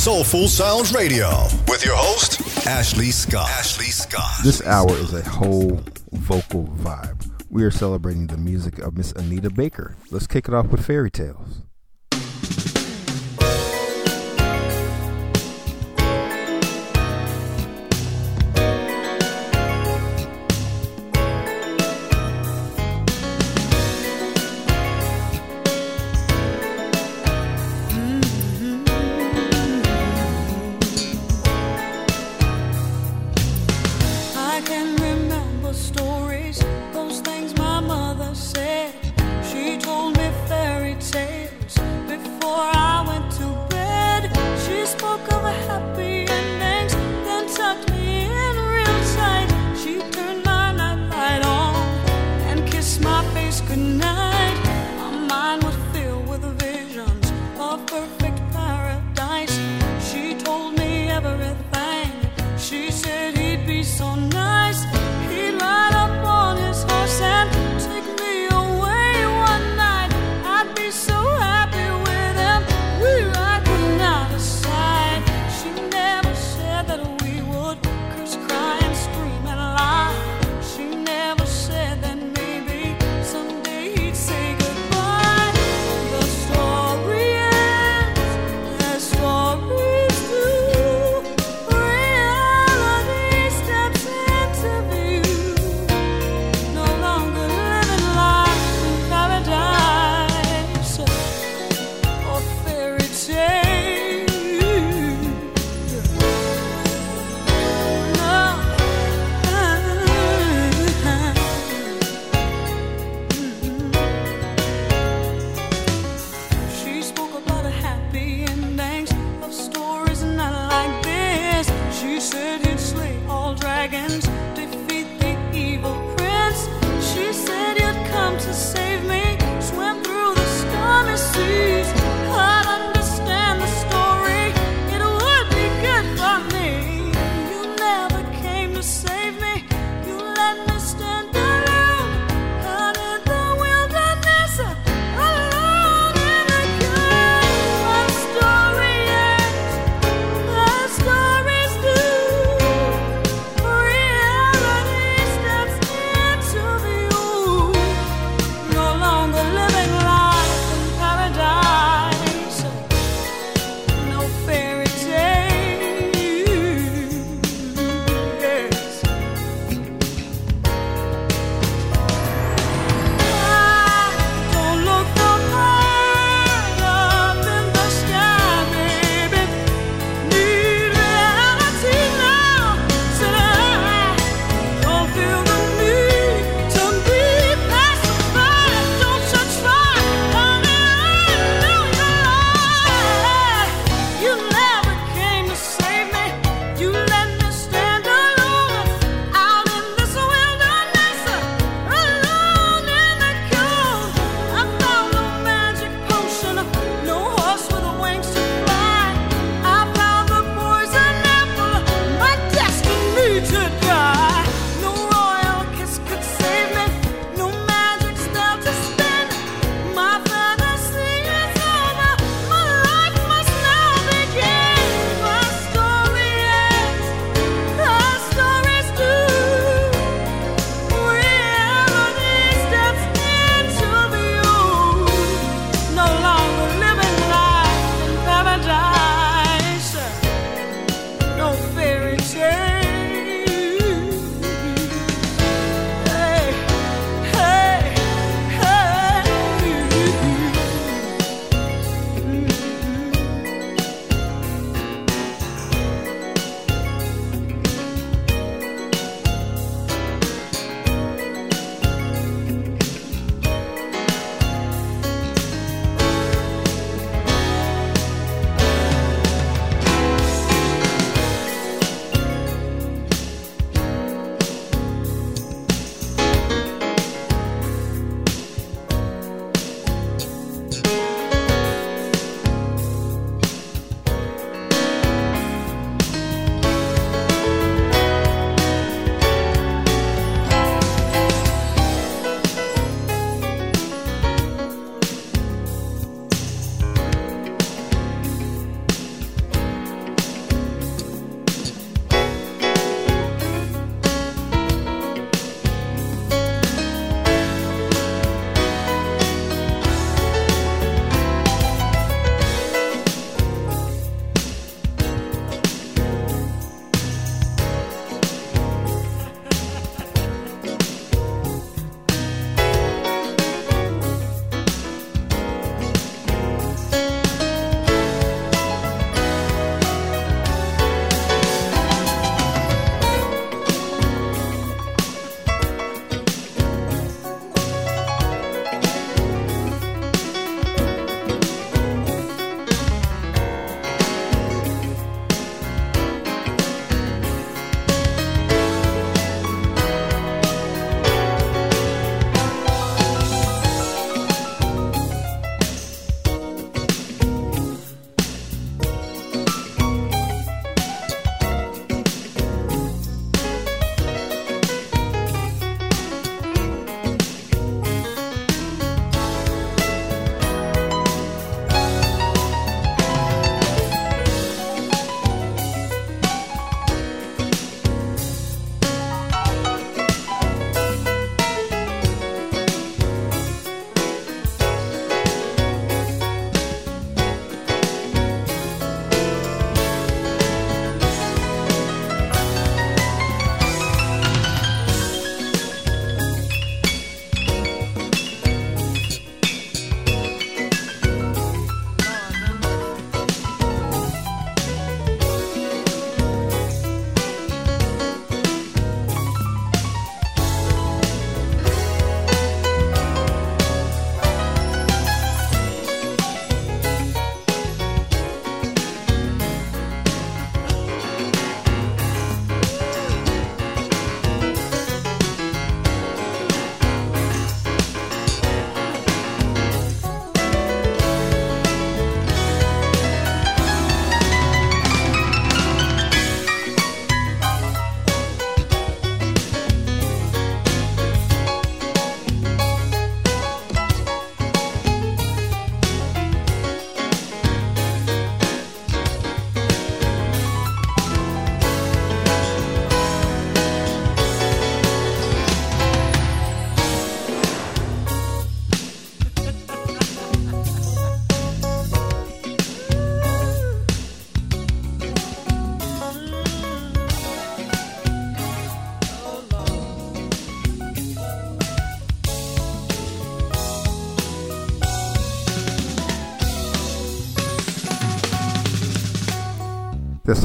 Soulful Sounds Radio with your host, Ashley Scott. Ashley Scott. This hour is a whole vocal vibe. We are celebrating the music of Miss Anita Baker. Let's kick it off with fairy tales.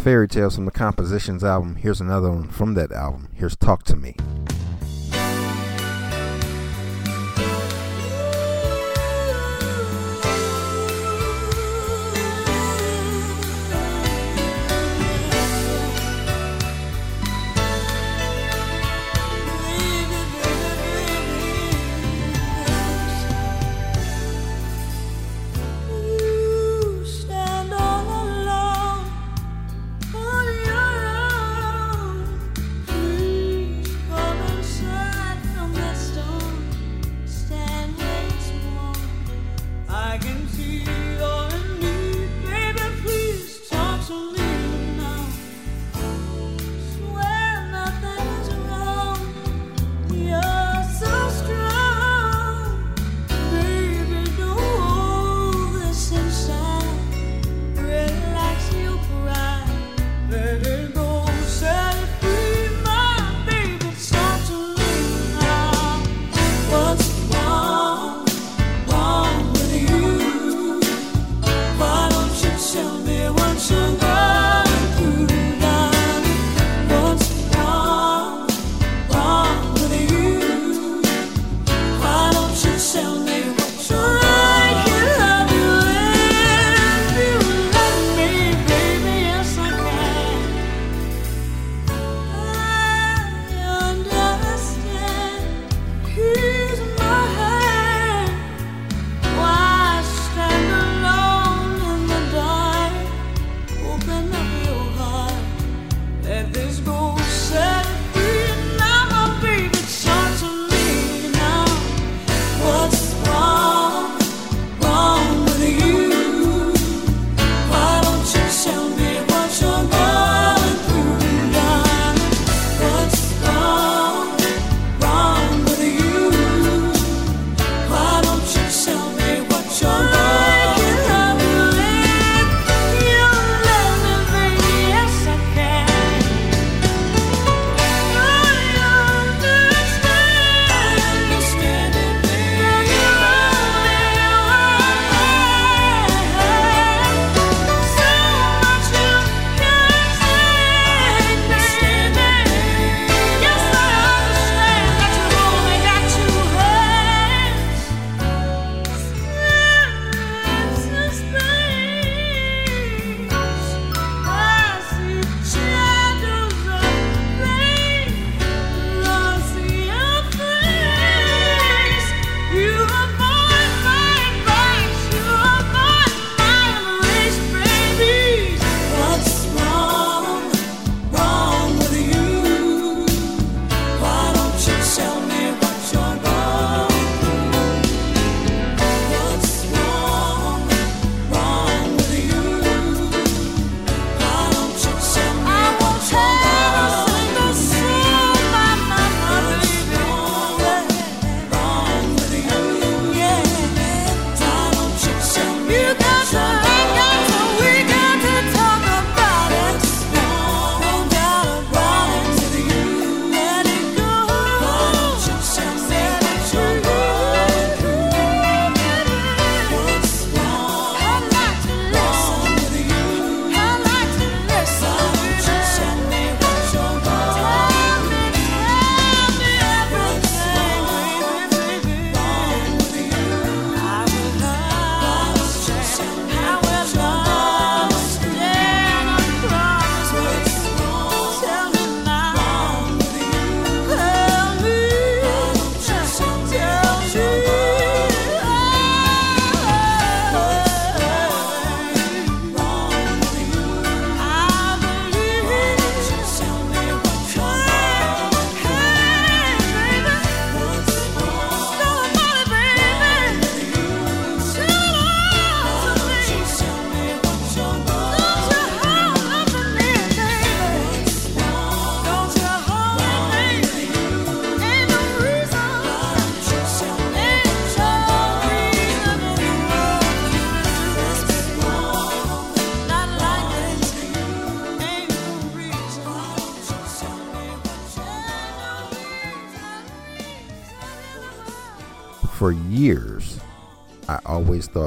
Fairy Tales from the Compositions album. Here's another one from that album. Here's Talk to Me.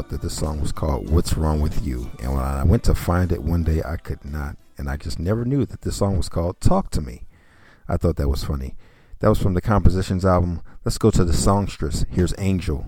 That the song was called What's Wrong With You. And when I went to find it one day, I could not and I just never knew that the song was called Talk to Me. I thought that was funny. That was from the Compositions album. Let's go to the songstress. Here's Angel.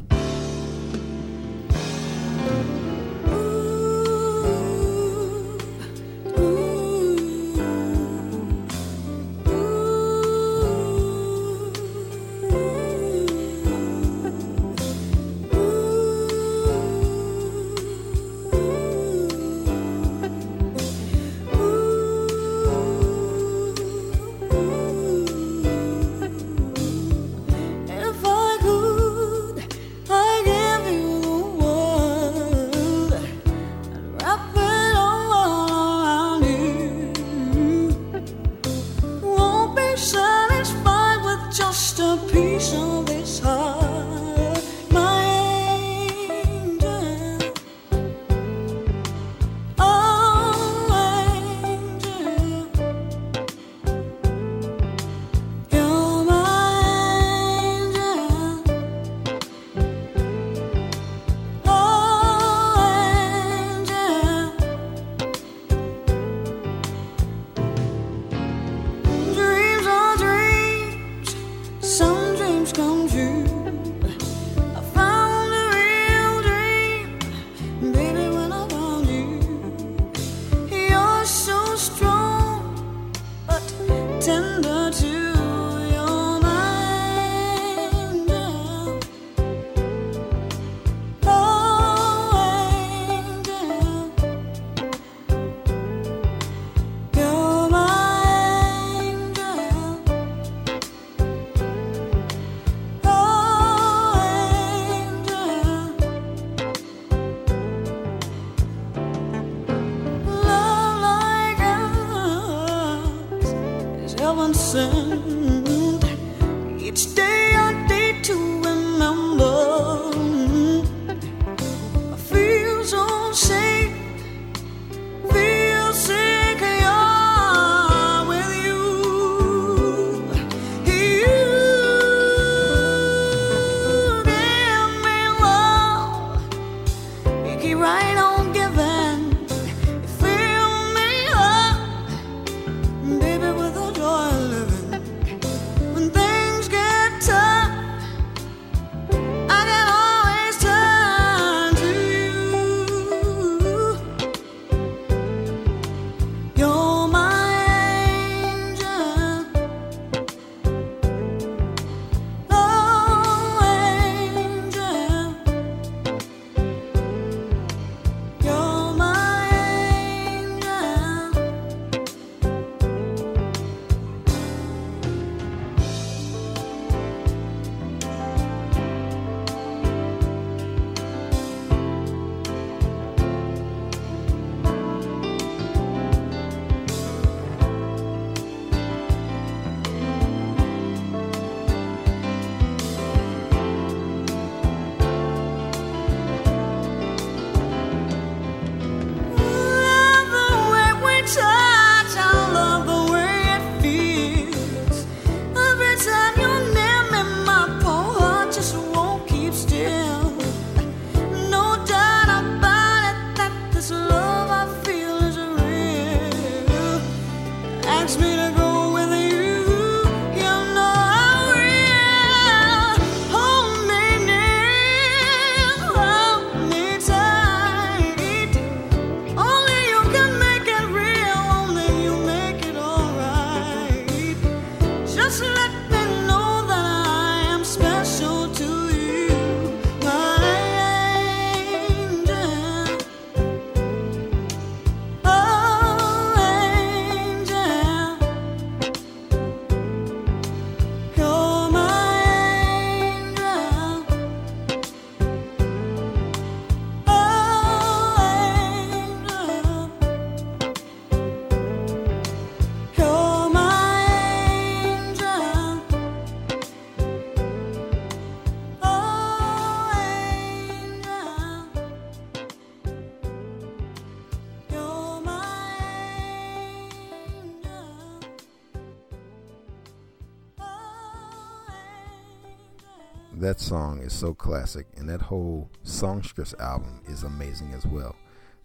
Is so classic, and that whole songstress album is amazing as well.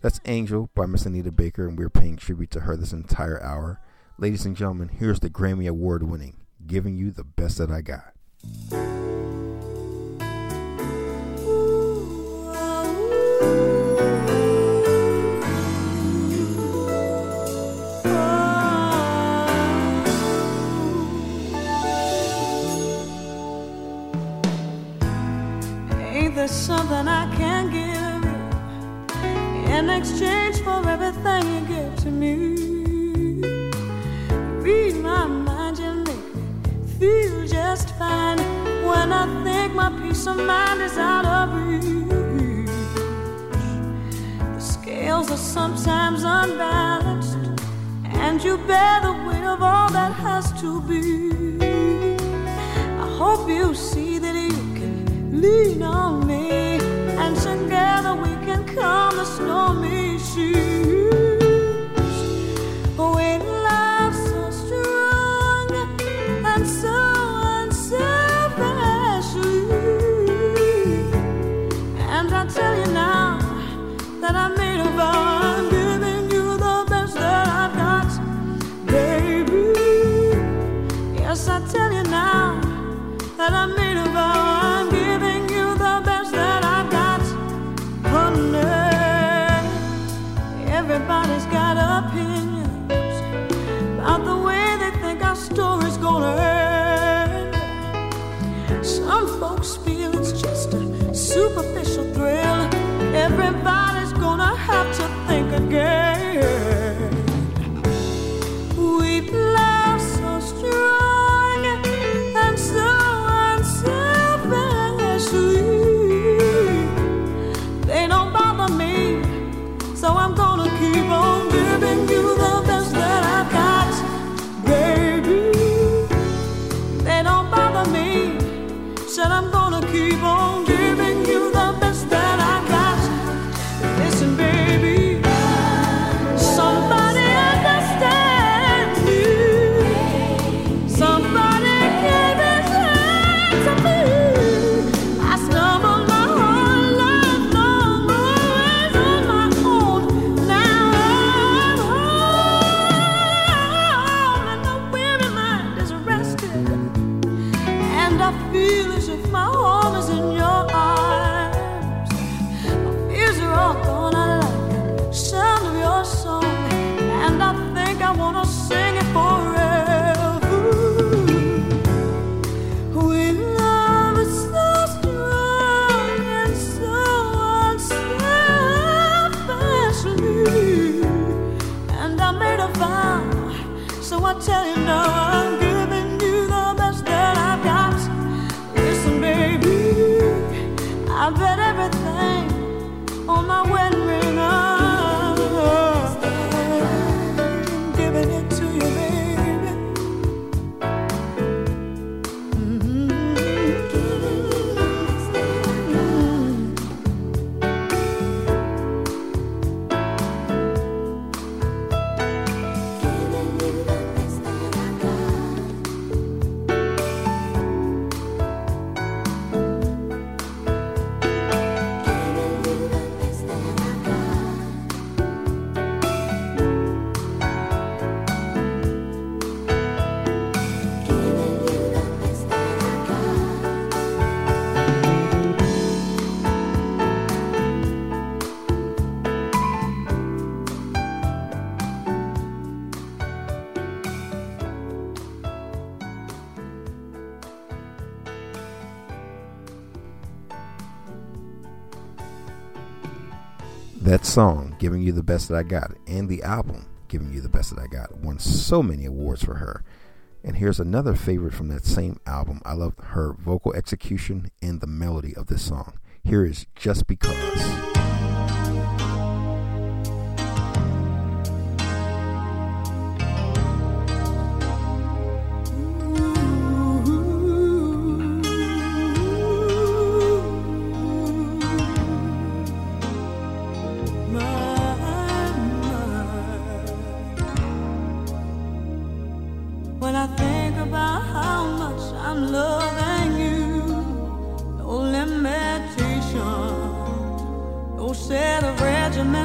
That's Angel by Miss Anita Baker, and we're paying tribute to her this entire hour. Ladies and gentlemen, here's the Grammy Award winning, Giving You the Best That I Got. Peace mind is out of reach. The scales are sometimes unbalanced, and you bear the weight of all that has to be. I hope you see that you can lean on me, and together we can calm the stormy again. Song, Giving You the Best That I Got, and the album, Giving You the Best That I Got, won so many awards for her. And here's another favorite from that same album. I love her vocal execution and the melody of this song. Here is Just Because.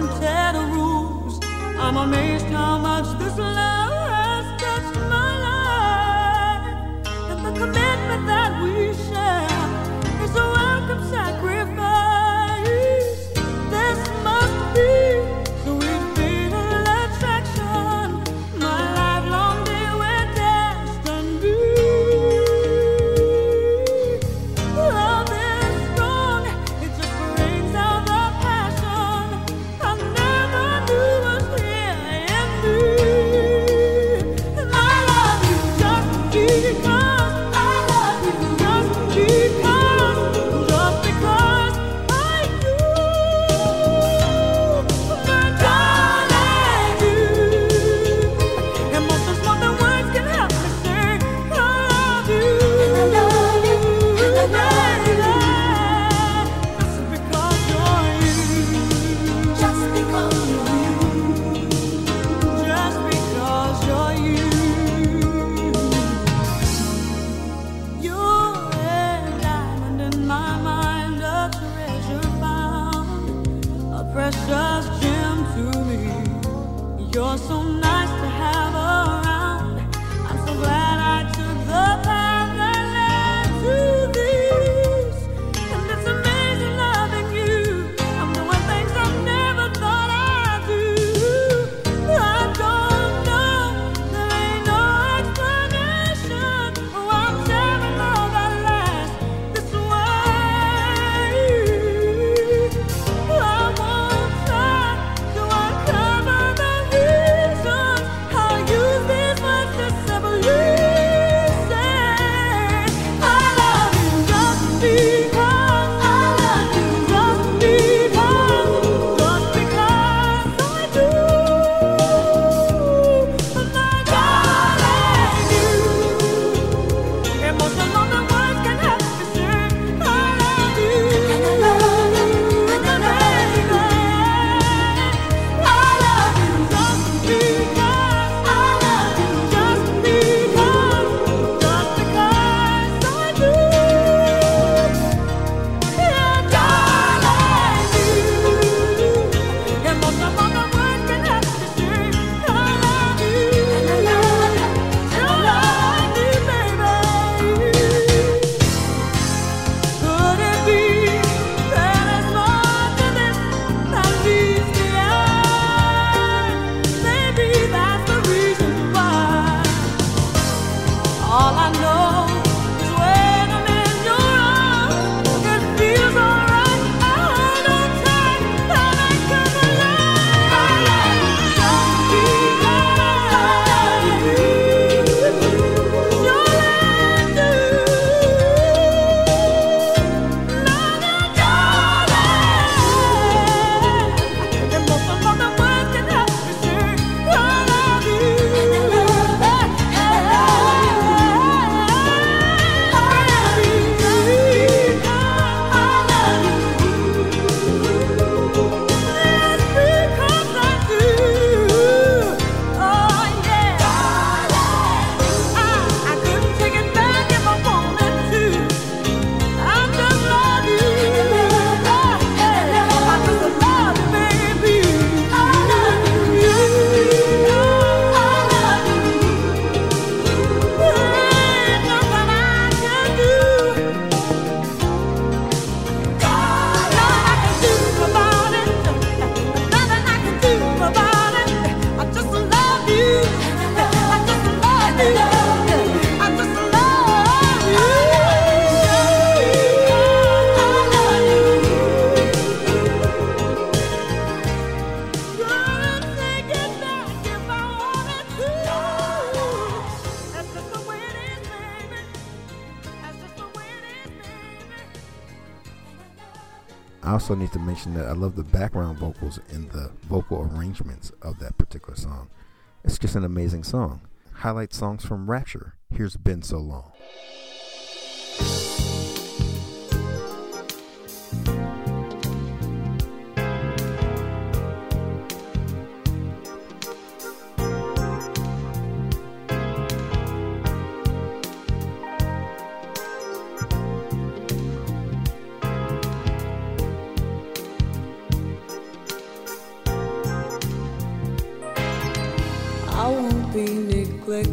the rules. I'm amazed how much this love. also need to mention that I love the background vocals and the vocal arrangements of that particular song. It's just an amazing song. Highlight songs from Rapture. Here's Been So Long.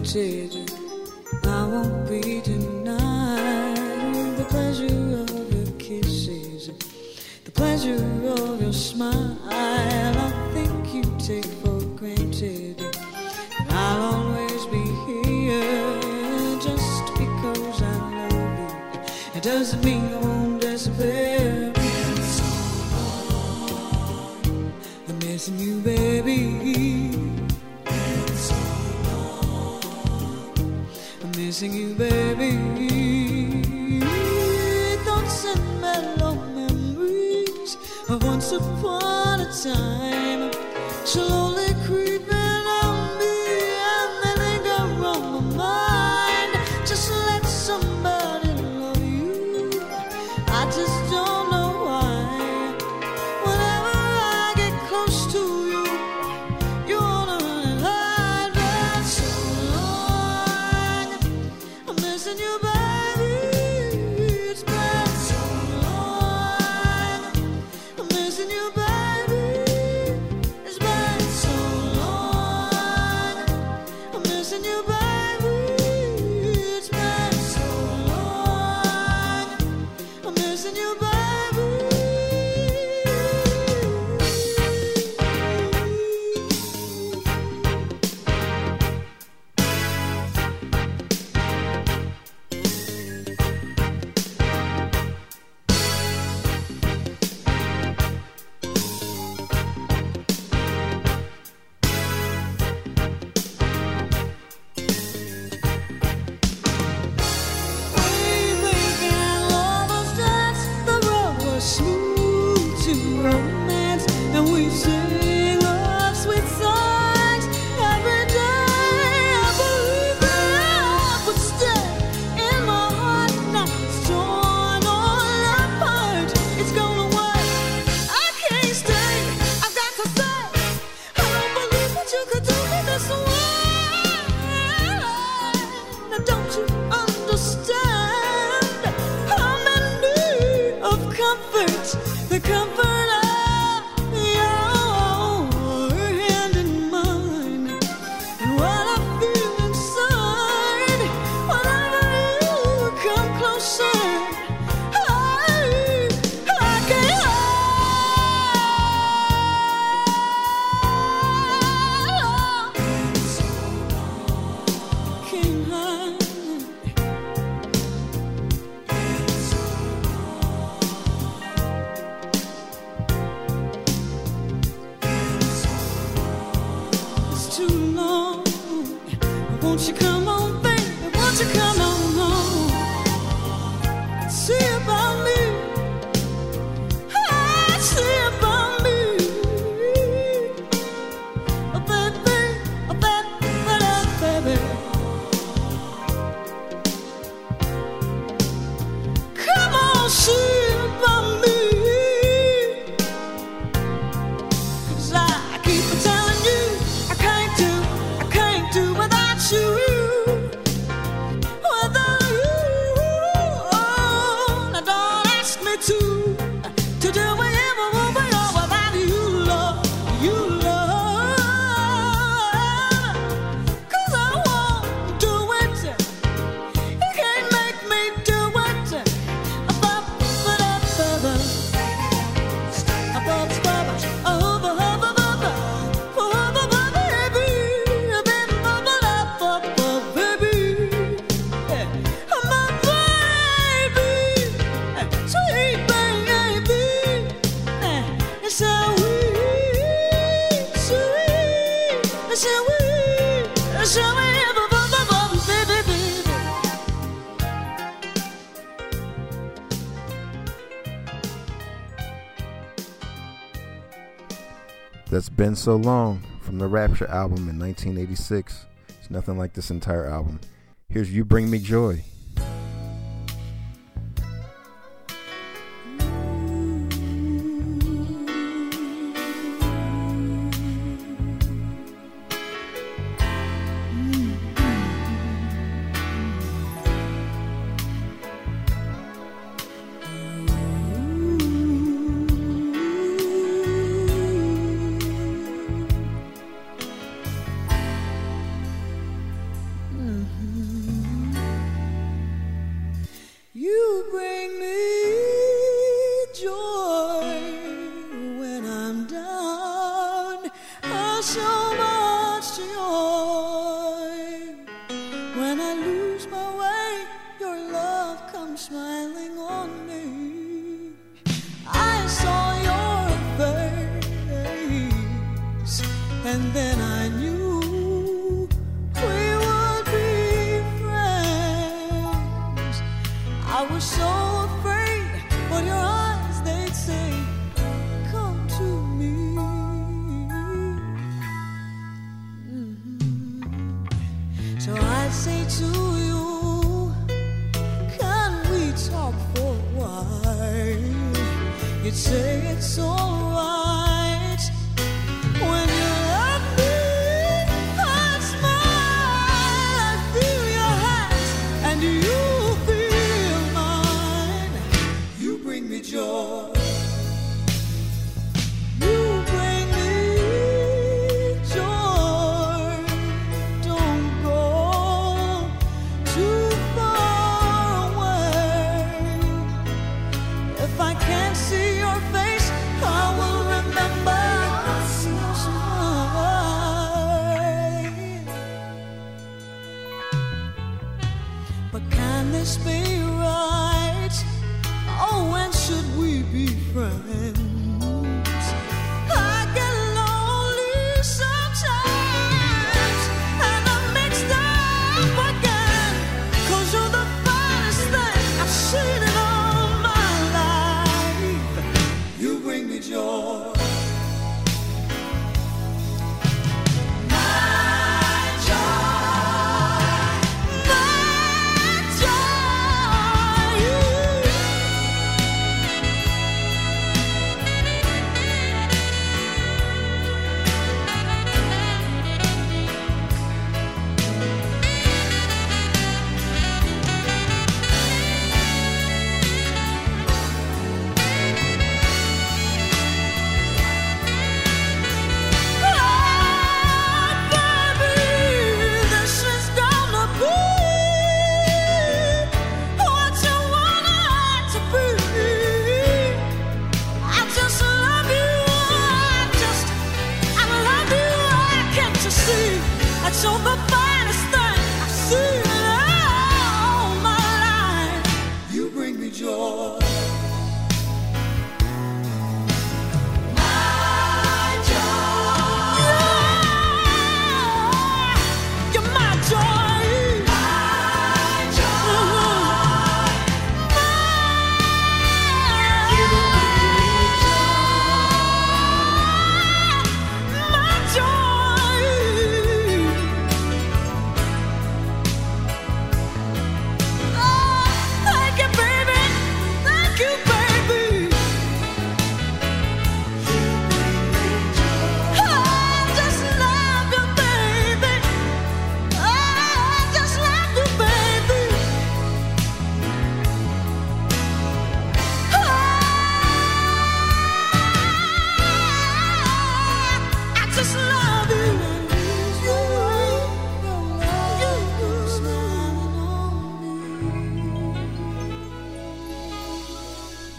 I won't be denied the pleasure of your kisses, the pleasure of your smile. I think you take for granted that I'll always be here just because I love you. It doesn't mean I won't disappear. Been so long, I'm missing you, baby. missing you, baby. Don't send me mellow memories of once upon a time. Slow Been So Long from the Rapture album in 1986. It's nothing like this entire album. Here's You Bring Me Joy.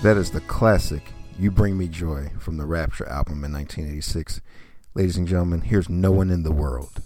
That is the classic You Bring Me Joy from the Rapture album in 1986. Ladies and gentlemen, here's No One in the World.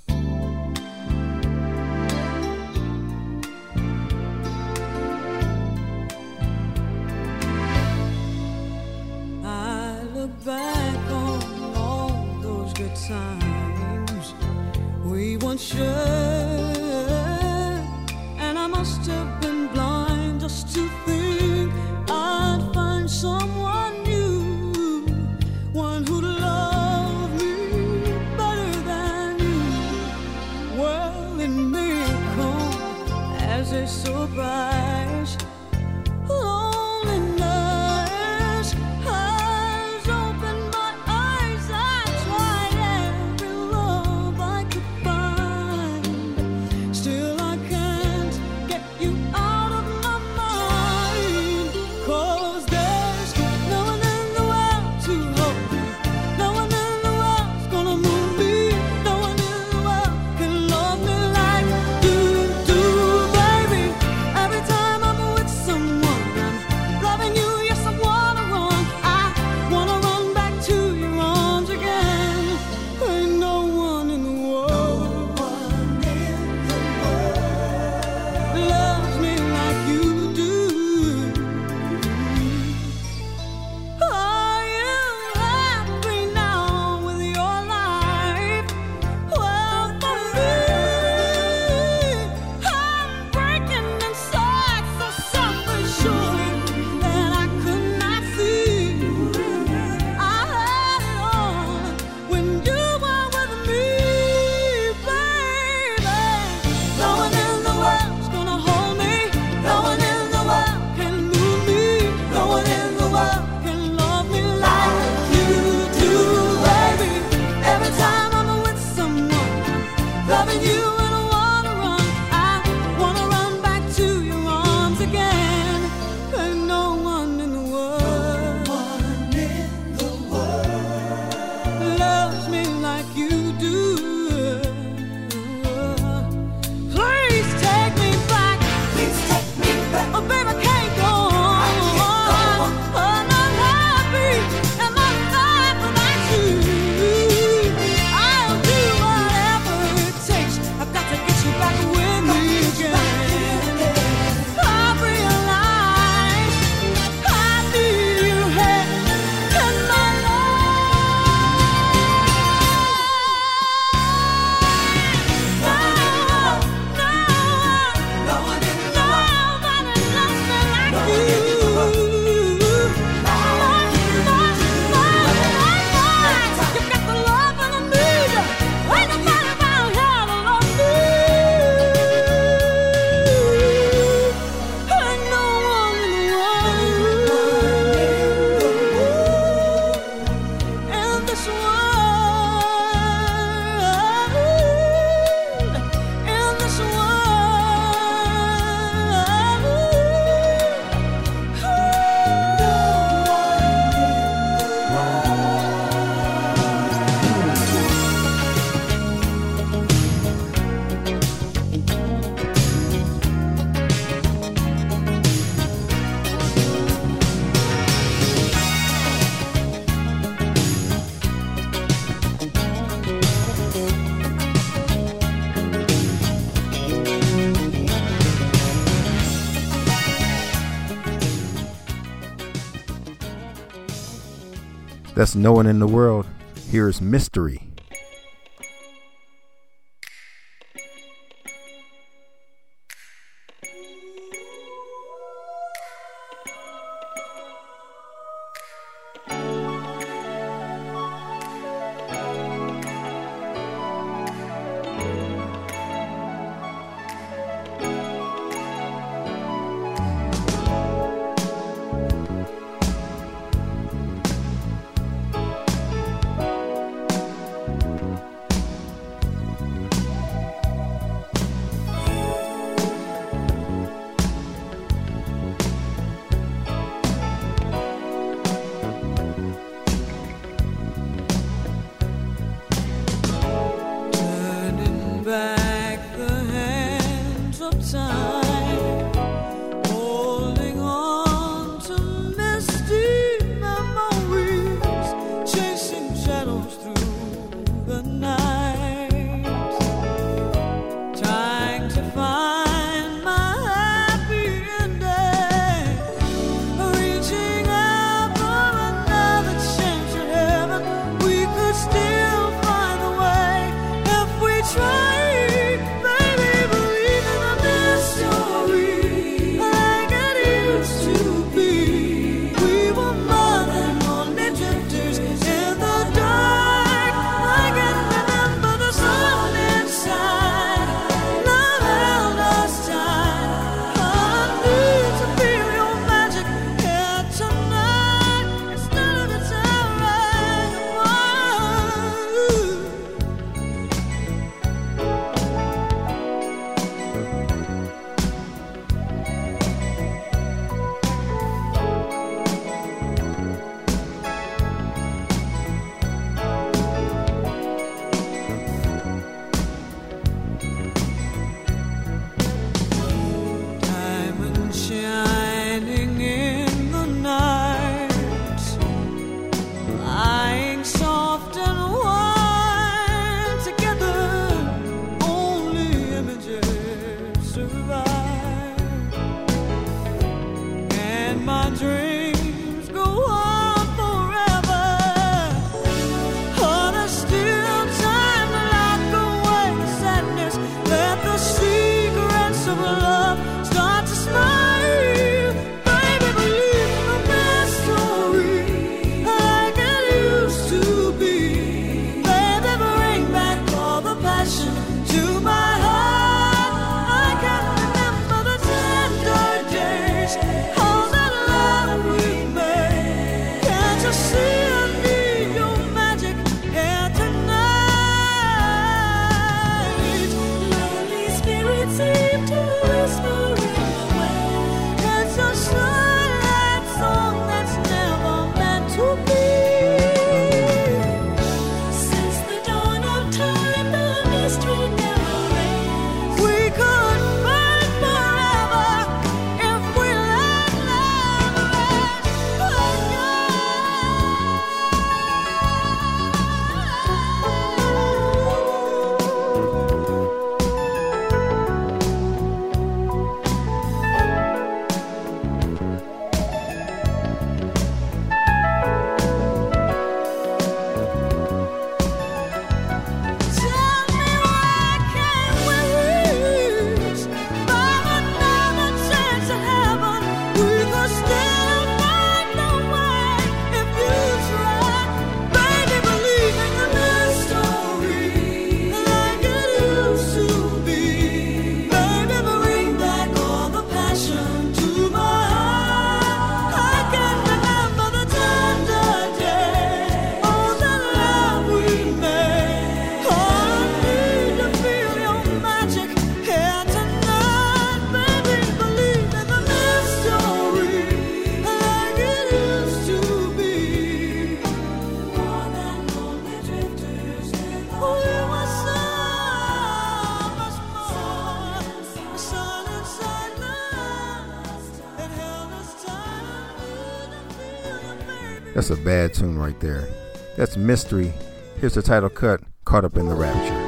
That's no one in the world. Here's mystery. Right there. That's Mystery. Here's the title cut, Caught Up in the Rapture.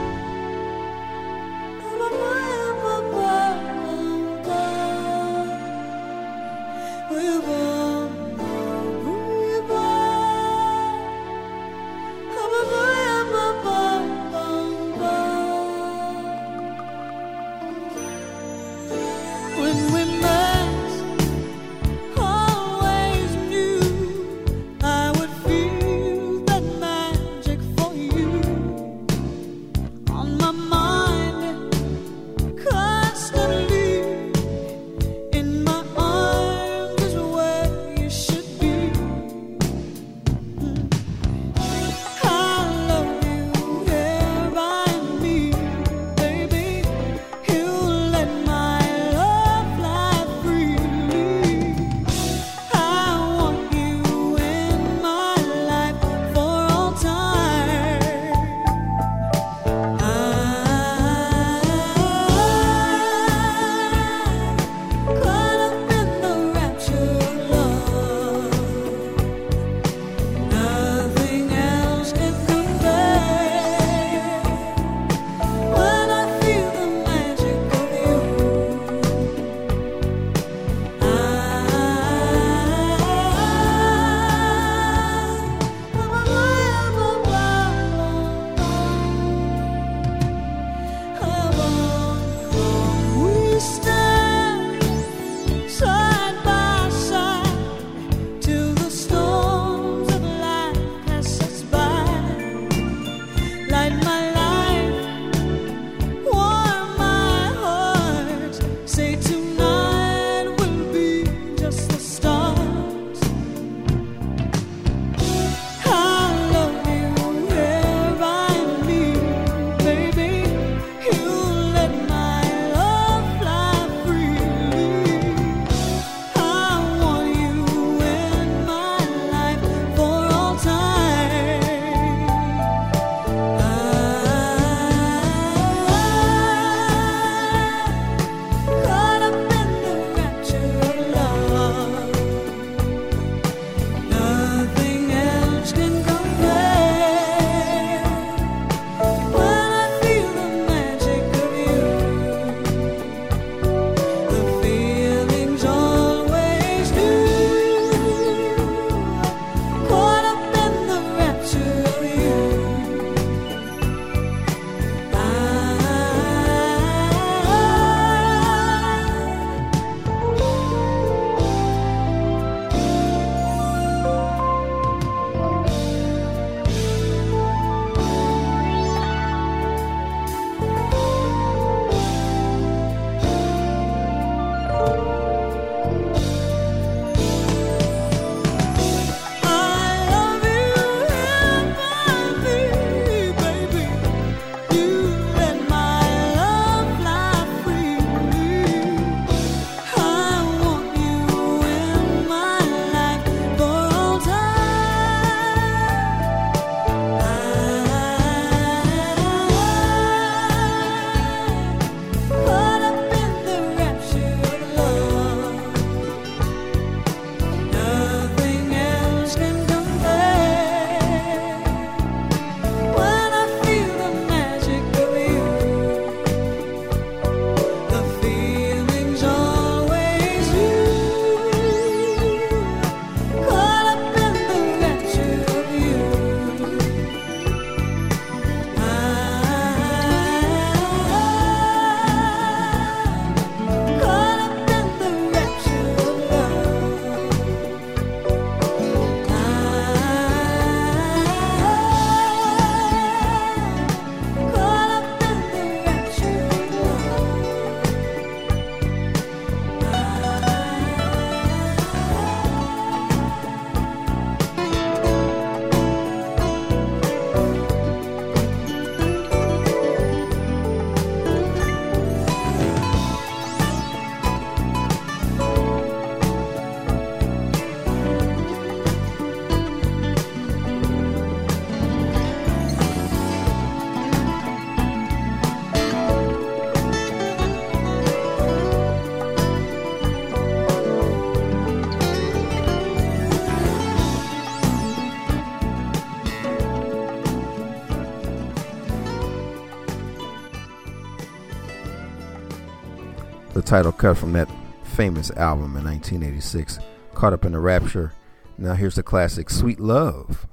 Title cut from that famous album in 1986, Caught Up in the Rapture. Now here's the classic Sweet Love.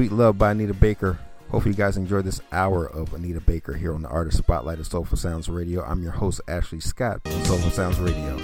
Sweet Love by Anita Baker. Hopefully, you guys enjoyed this hour of Anita Baker here on the Artist Spotlight of Soulful Sounds Radio. I'm your host, Ashley Scott Soulful Sounds Radio.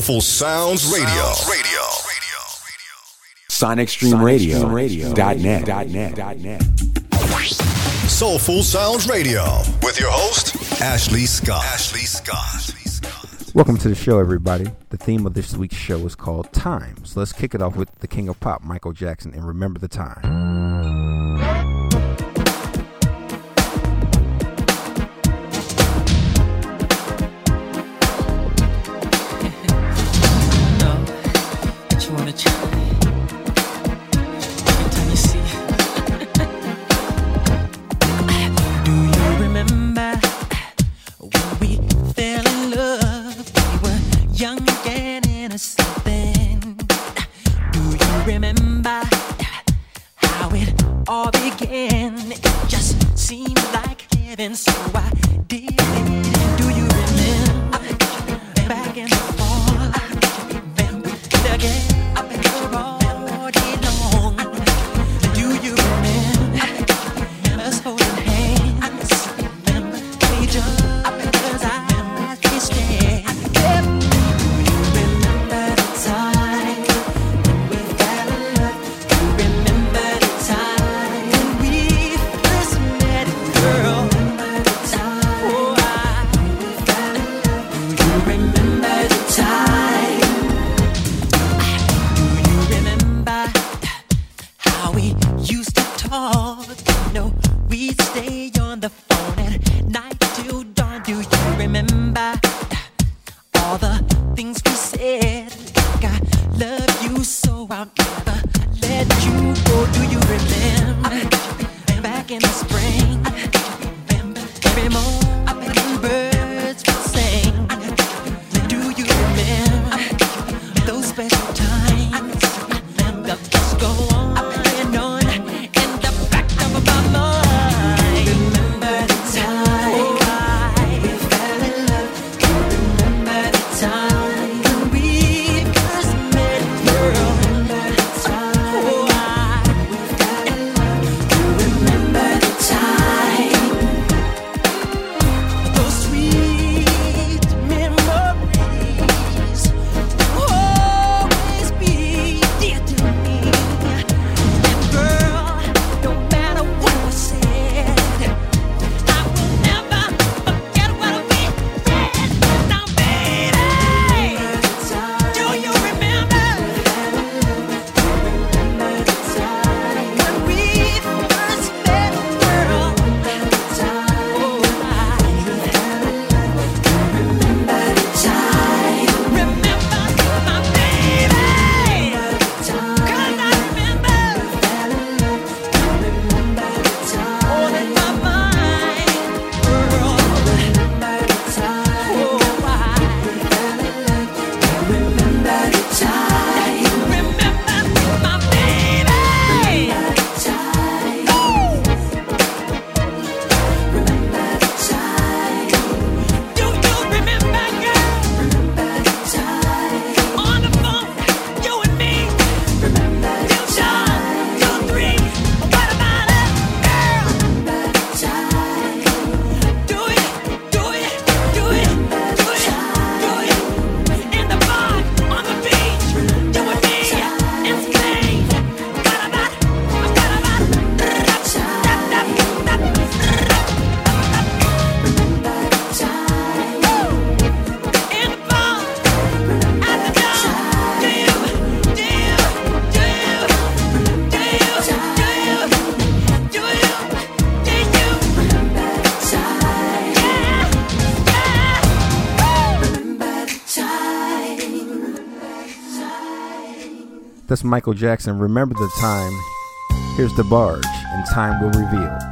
Soulful Sounds Radio. Sounds Radio. Soulful Sounds Radio with your host Ashley Scott. Ashley Scott. Welcome to the show, everybody. The theme of this week's show is called Time. So let's kick it off with the King of Pop, Michael Jackson, and remember the time. That's Michael Jackson. Remember the time. Here's DeBarge, and time will reveal.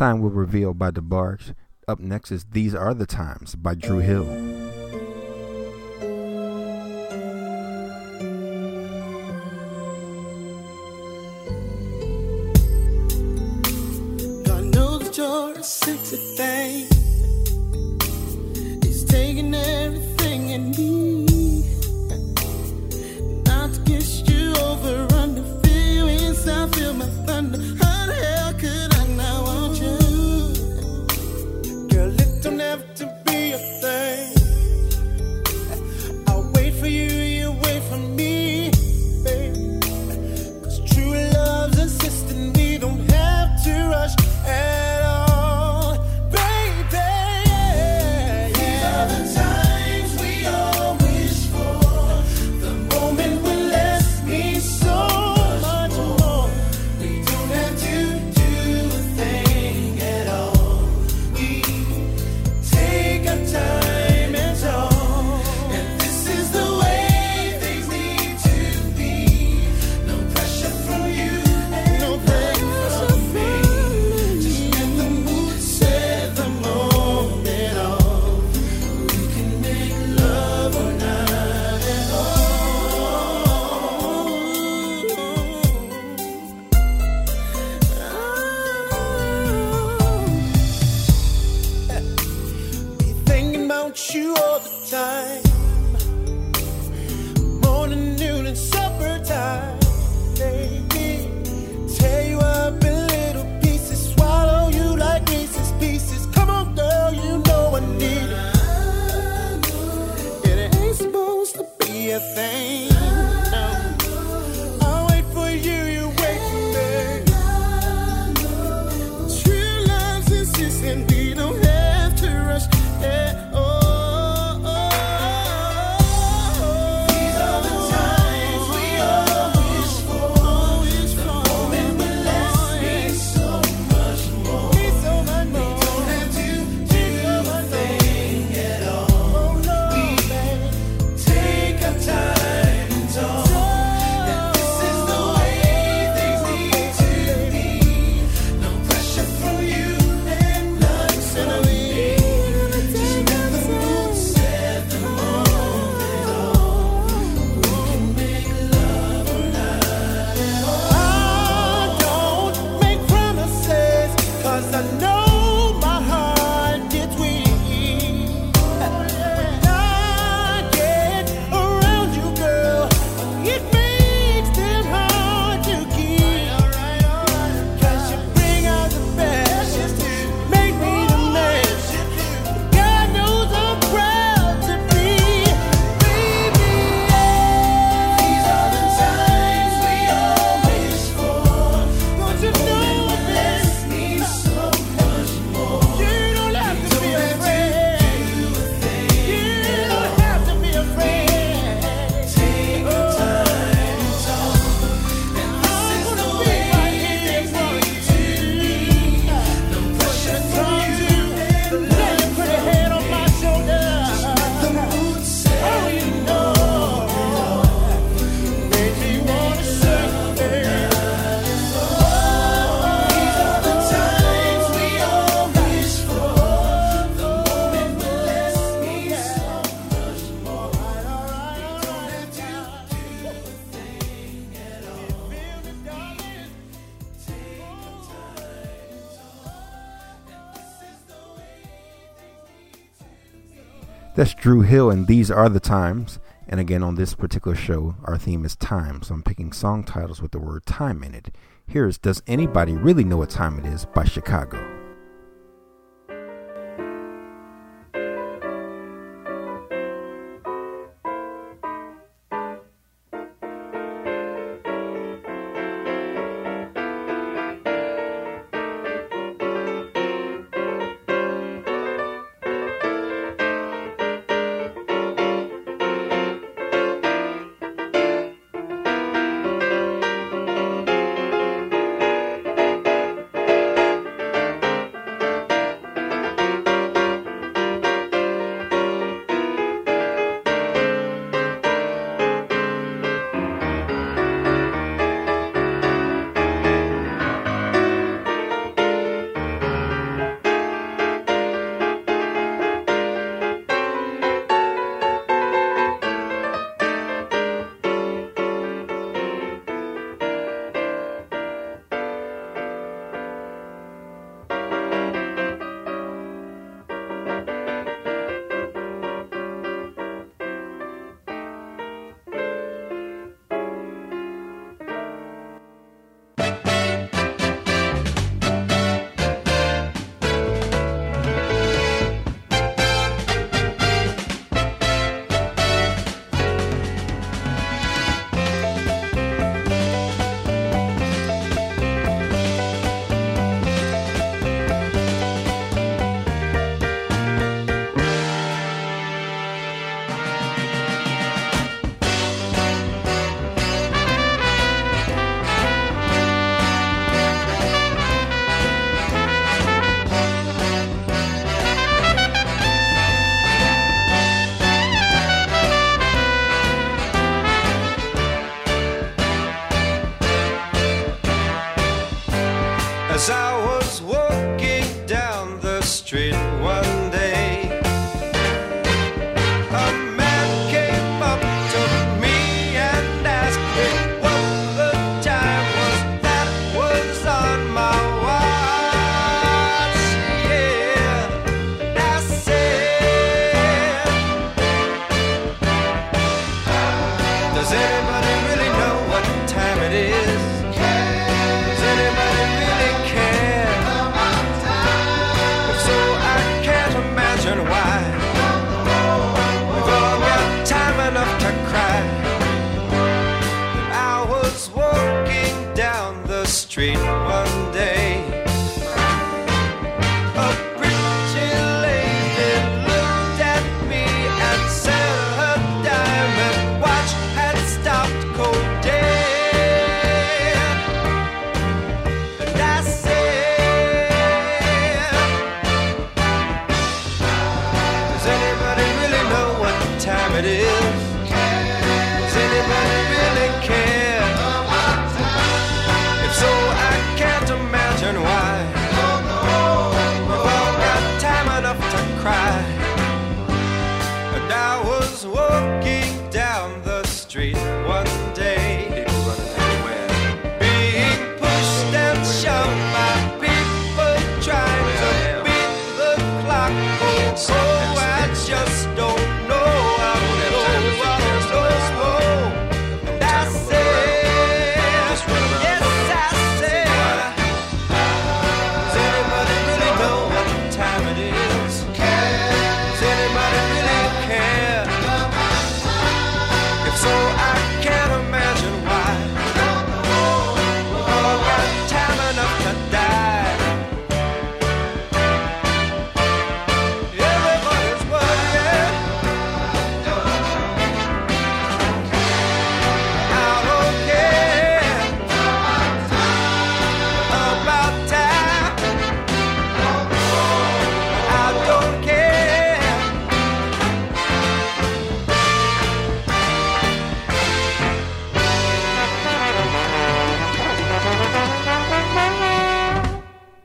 Time Will Reveal by DeBarge. Up next is These Are the Times by Dru Hill. Dru Hill, and these are the times. And again, on this particular show, our theme is time. So I'm picking song titles with the word time in it. Here's Does Anybody Really Know What Time It Is by Chicago.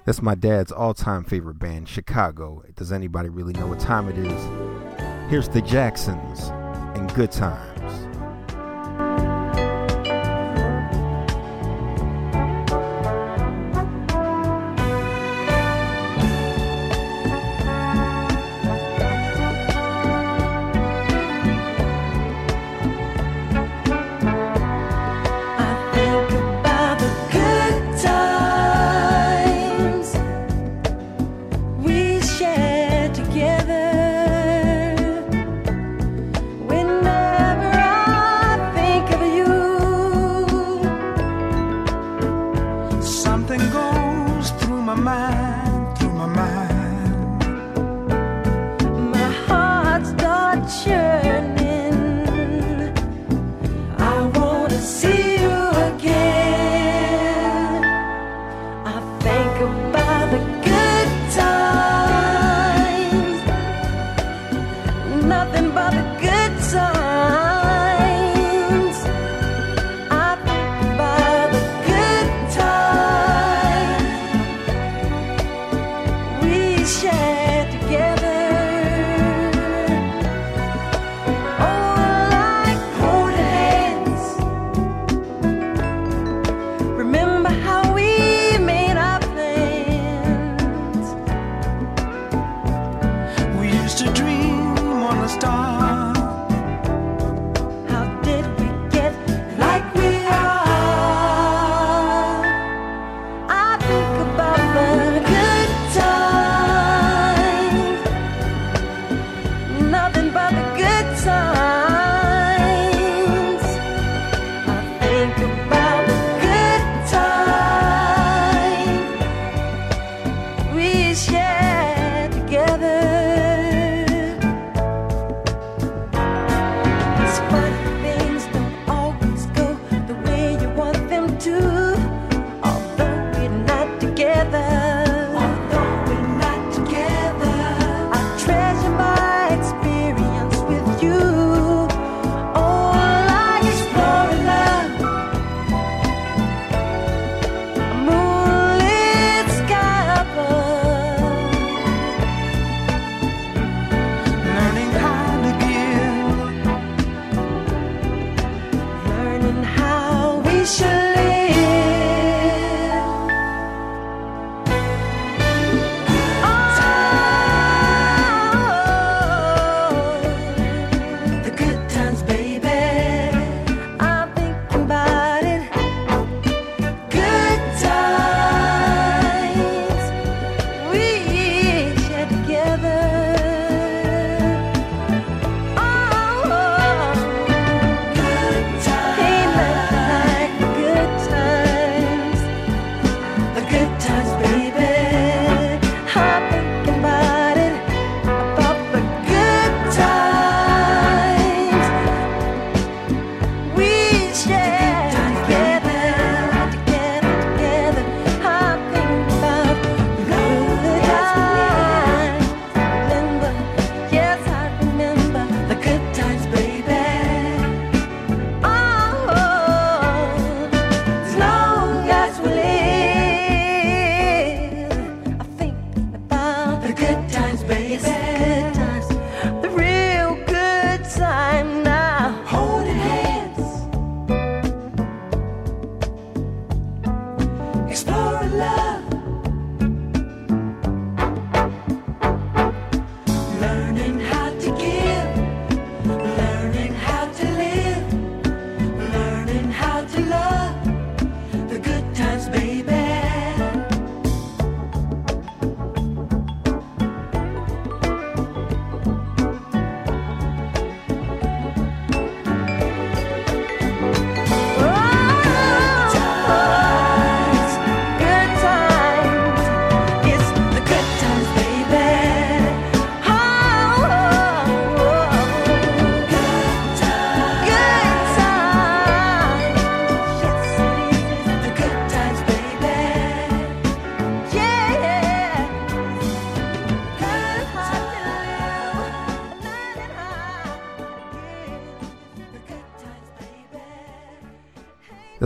That's my dad's all time favorite band, Chicago. Does anybody really know what time it is? Here's the Jacksons and Good Times.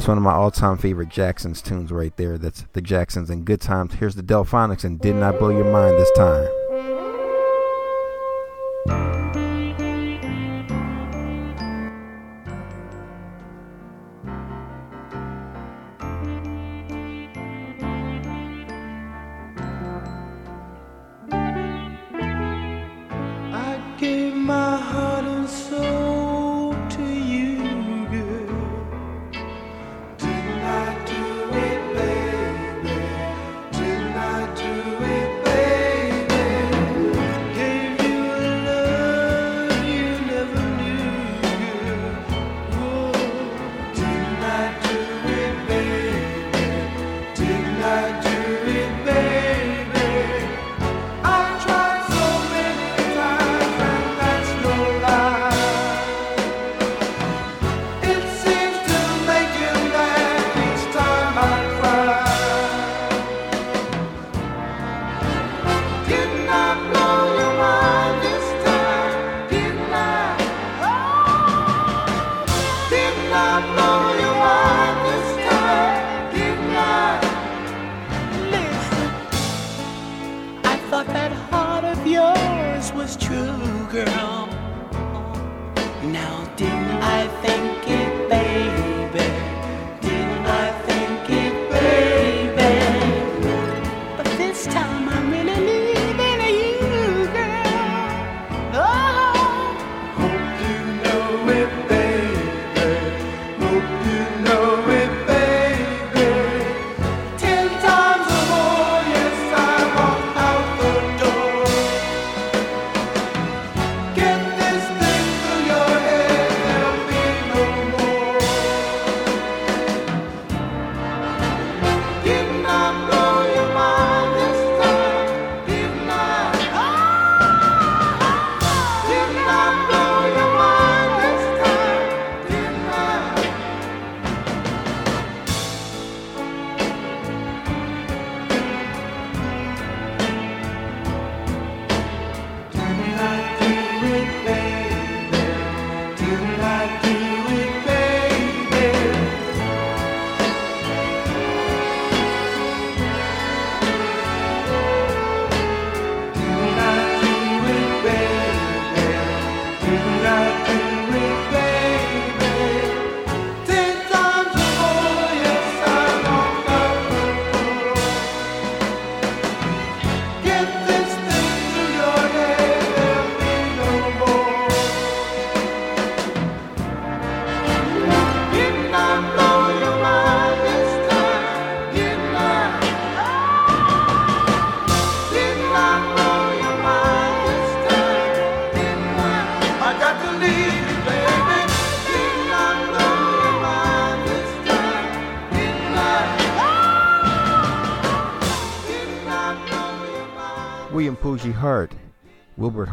one of my all-time favorite Jacksons tunes right there. That's the Jacksons and Good Times. Here's the Delfonics and Didn't I Blow Your Mind This Time?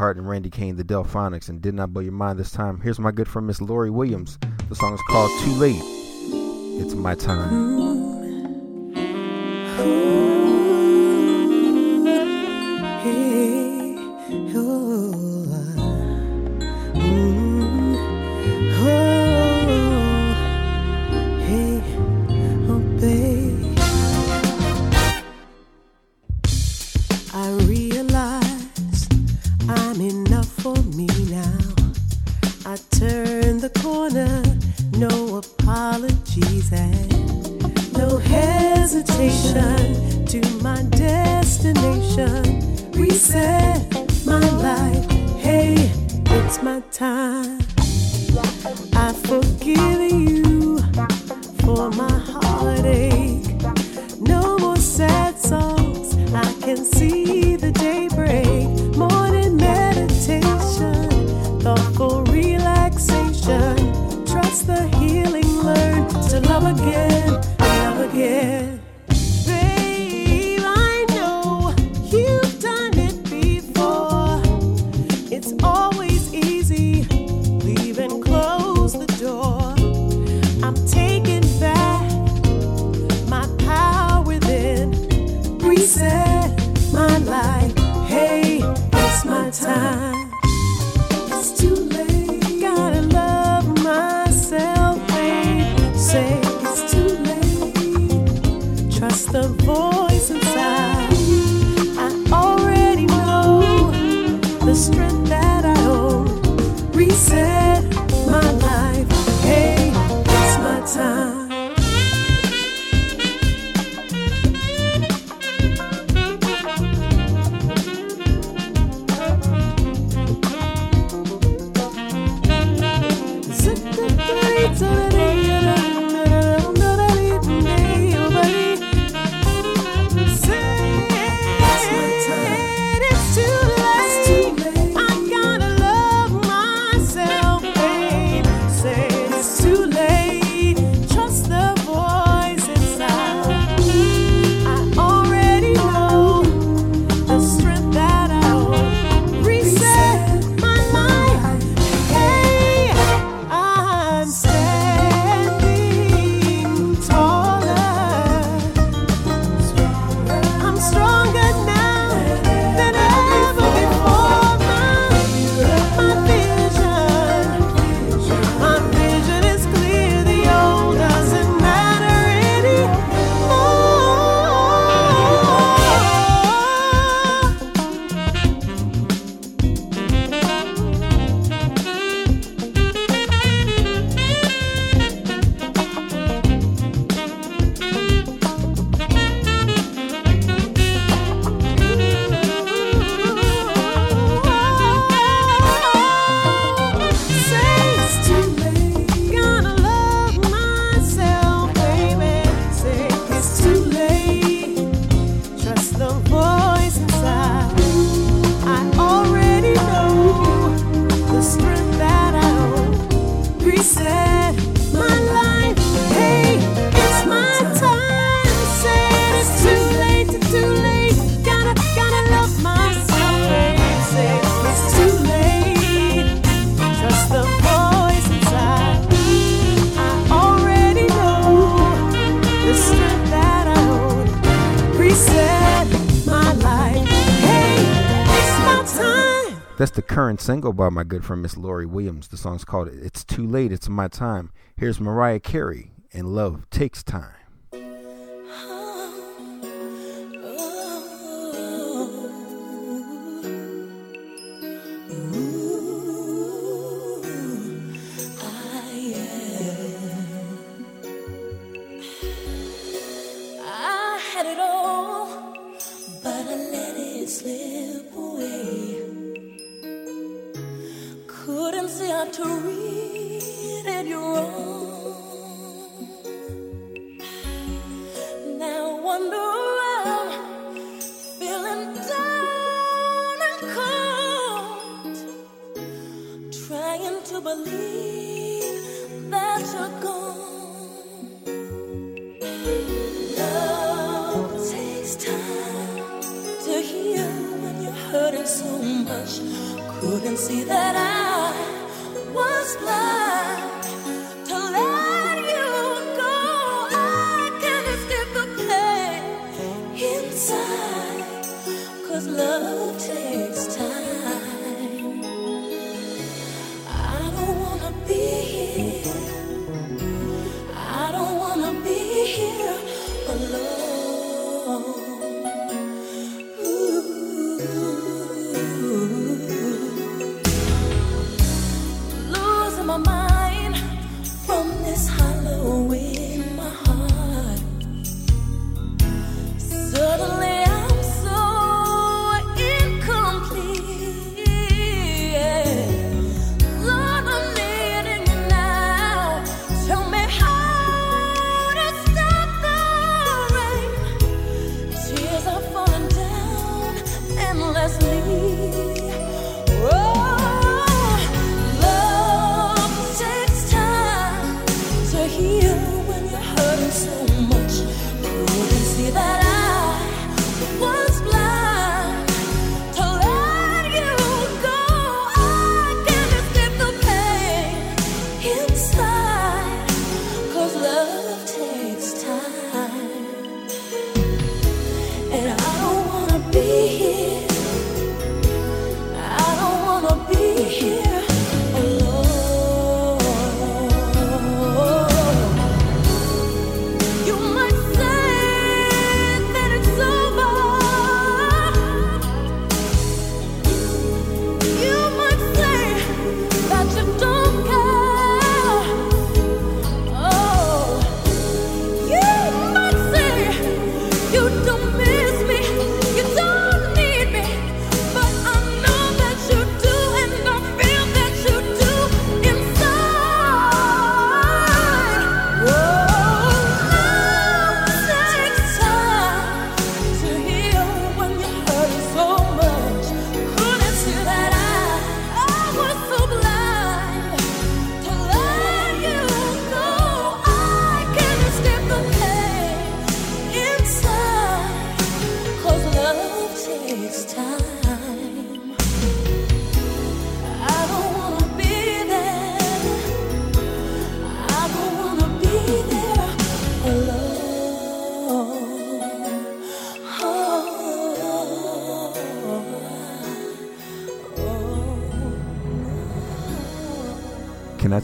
Hart and Randy Cain, the Delfonics, and Did Not Blow Your Mind this time. Here's my good friend, Miss Lori Williams. The song is called Too Late. It's my time. Mm-hmm. Ooh. Ooh. single by my good friend Miss Laurie Williams. The song's called It's Too Late, It's My Time. Here's Mariah Carey and Love Takes Time.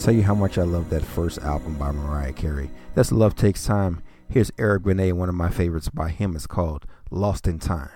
tell you how much I love that first album by Mariah Carey. That's Love Takes Time. Here's Eric Benet, one of my favorites by him. It's called Lost in Time.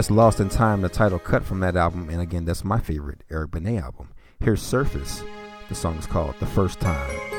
That's Lost in Time, the title cut from that album, and again, that's my favorite Eric Benet album. Here's Surface. The song is called The First Time.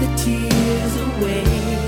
the tears away.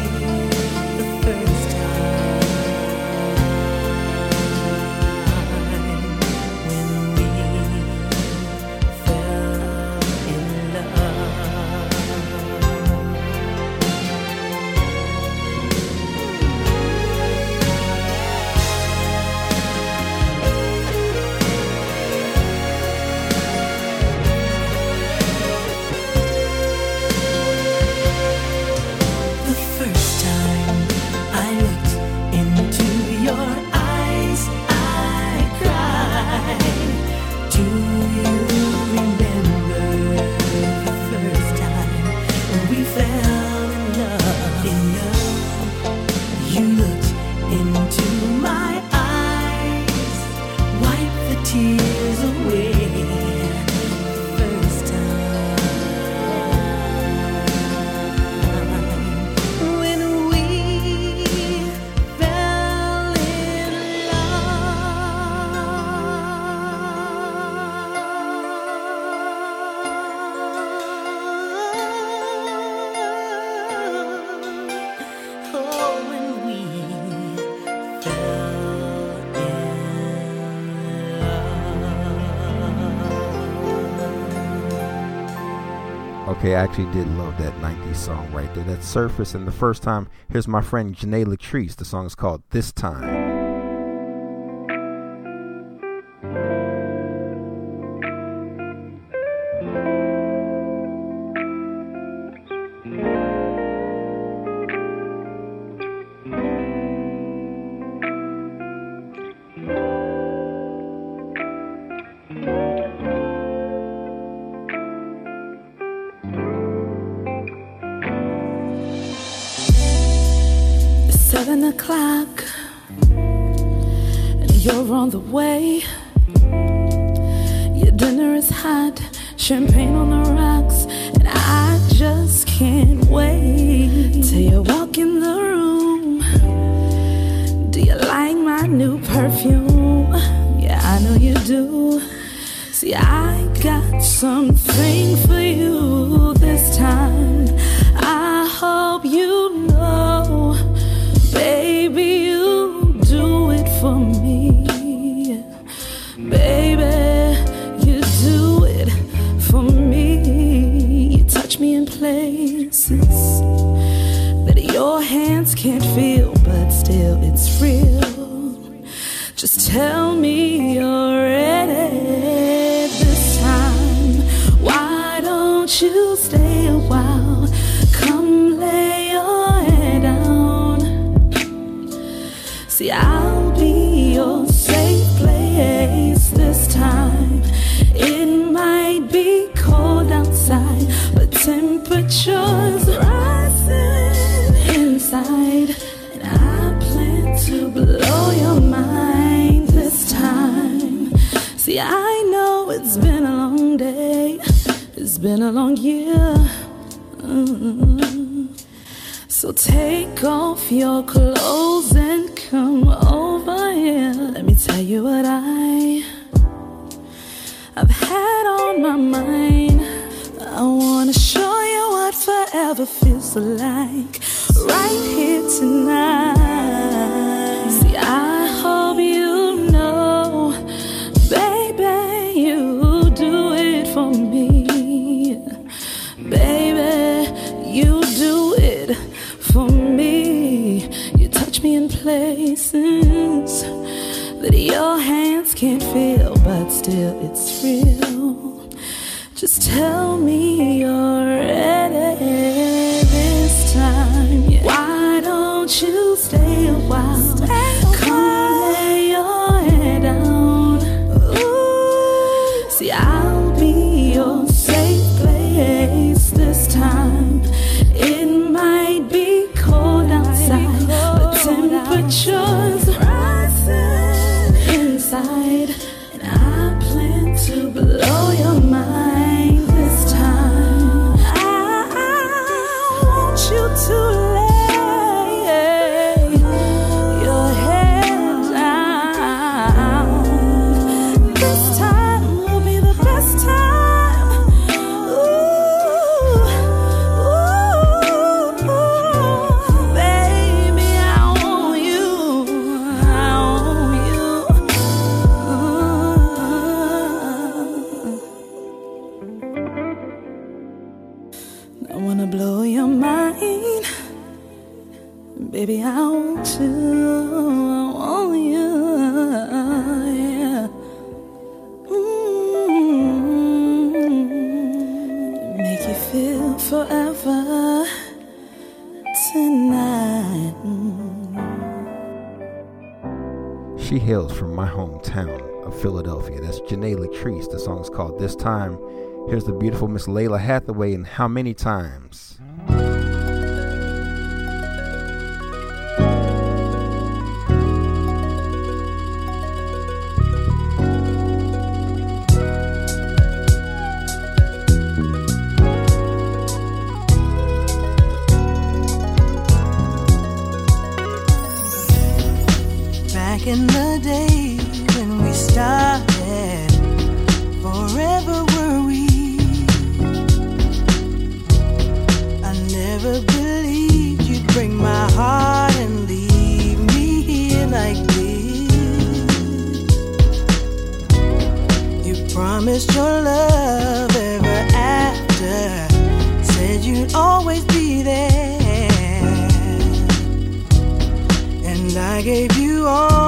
Okay, I actually did love that 90s song right there. That surface and the first time, here's my friend Janae Latrice. The song is called This Time. places that your hands can't feel, but still it's real. Just tell me you're ready this time. Yeah. Why don't you stay a while? Janae Latrice. The song is called This Time. Here's the beautiful Miss Lalah Hathaway and How Many Times. promised your love ever after. Said you'd always be there. And I gave you all.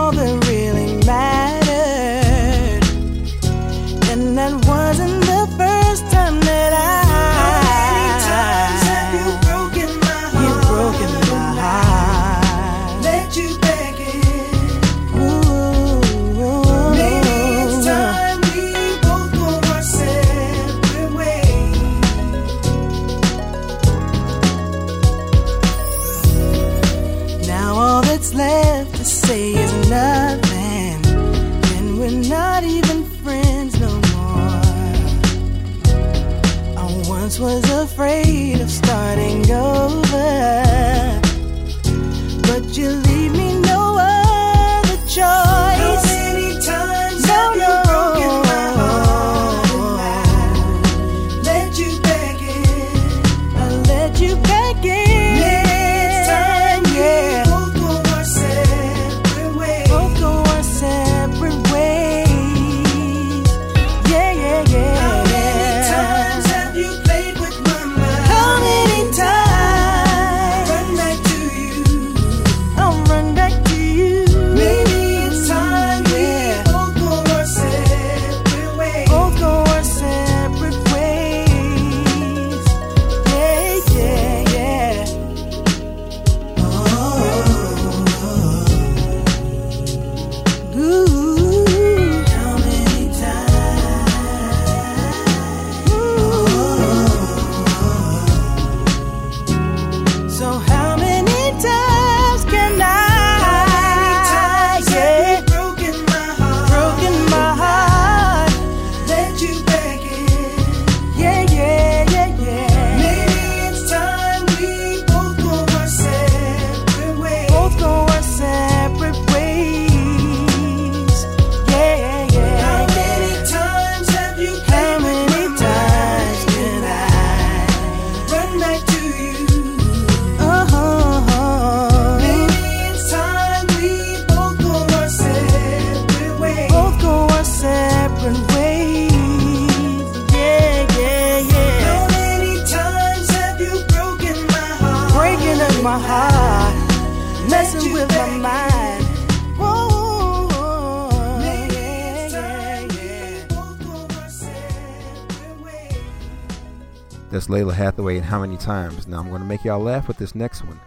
y'all laugh with this next one.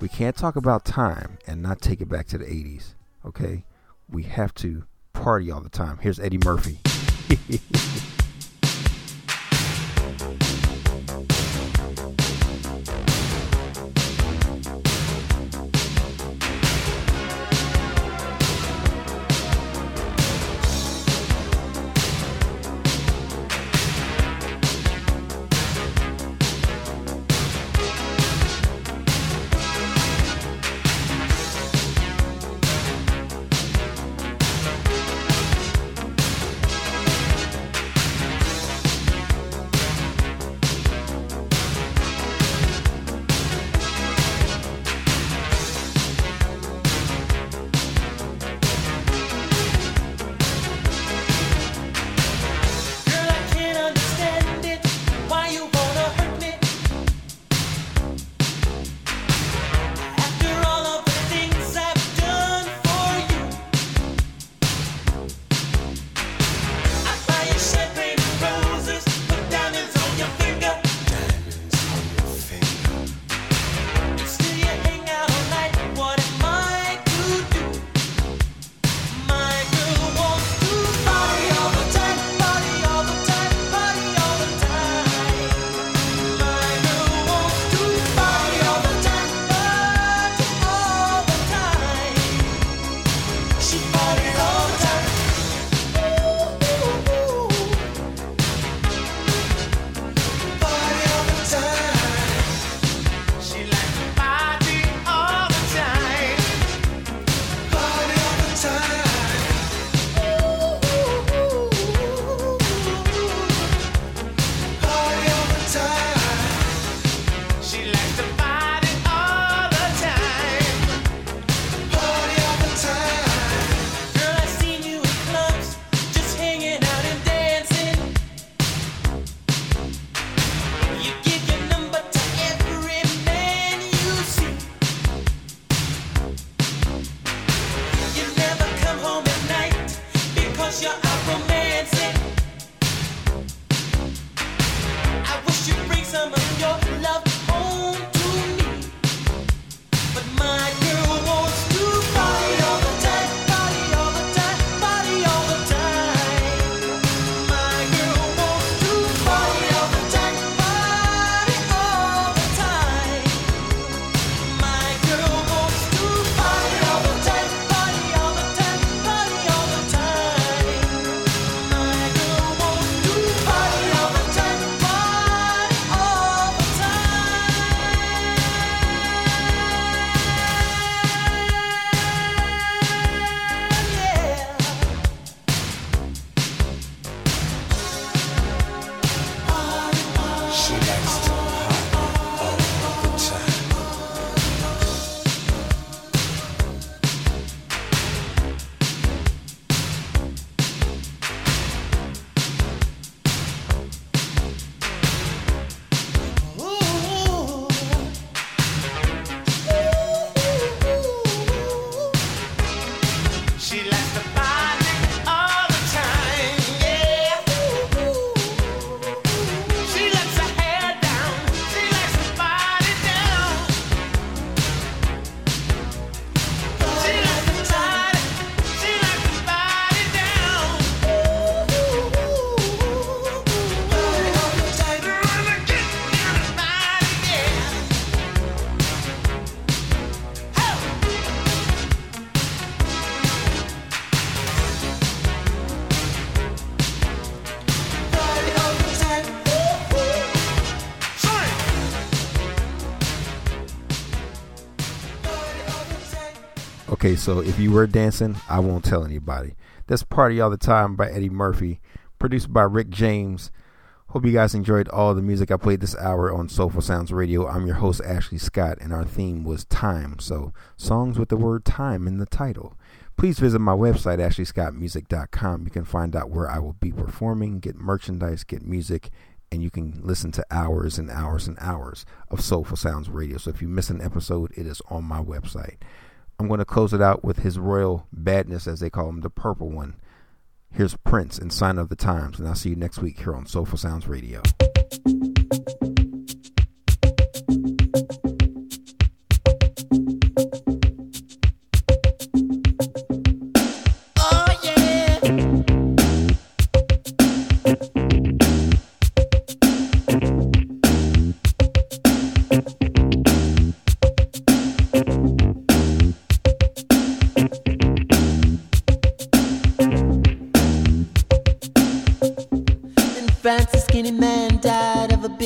We can't talk about time and not take it back to the 80s. Okay? We have to party all the time. Here's Eddie Murphy. so if you were dancing, I won't tell anybody. That's Party All the Time by Eddie Murphy, produced by Rick James. Hope you guys enjoyed all the music I played this hour on Soulful Sounds Radio. I'm your host, Ashley Scott, and our theme was time. So, songs with the word time in the title. Please visit my website, ashleyscottmusic.com. You can find out where I will be performing, get merchandise, get music, and you can listen to hours and hours and hours of Soulful Sounds Radio. So, if you miss an episode, it is on my website. I'm going to close it out with his royal badness, as they call him, the purple one. Here's Prince and Sign of the Times, and I'll see you next week here on Soulful Sounds Radio.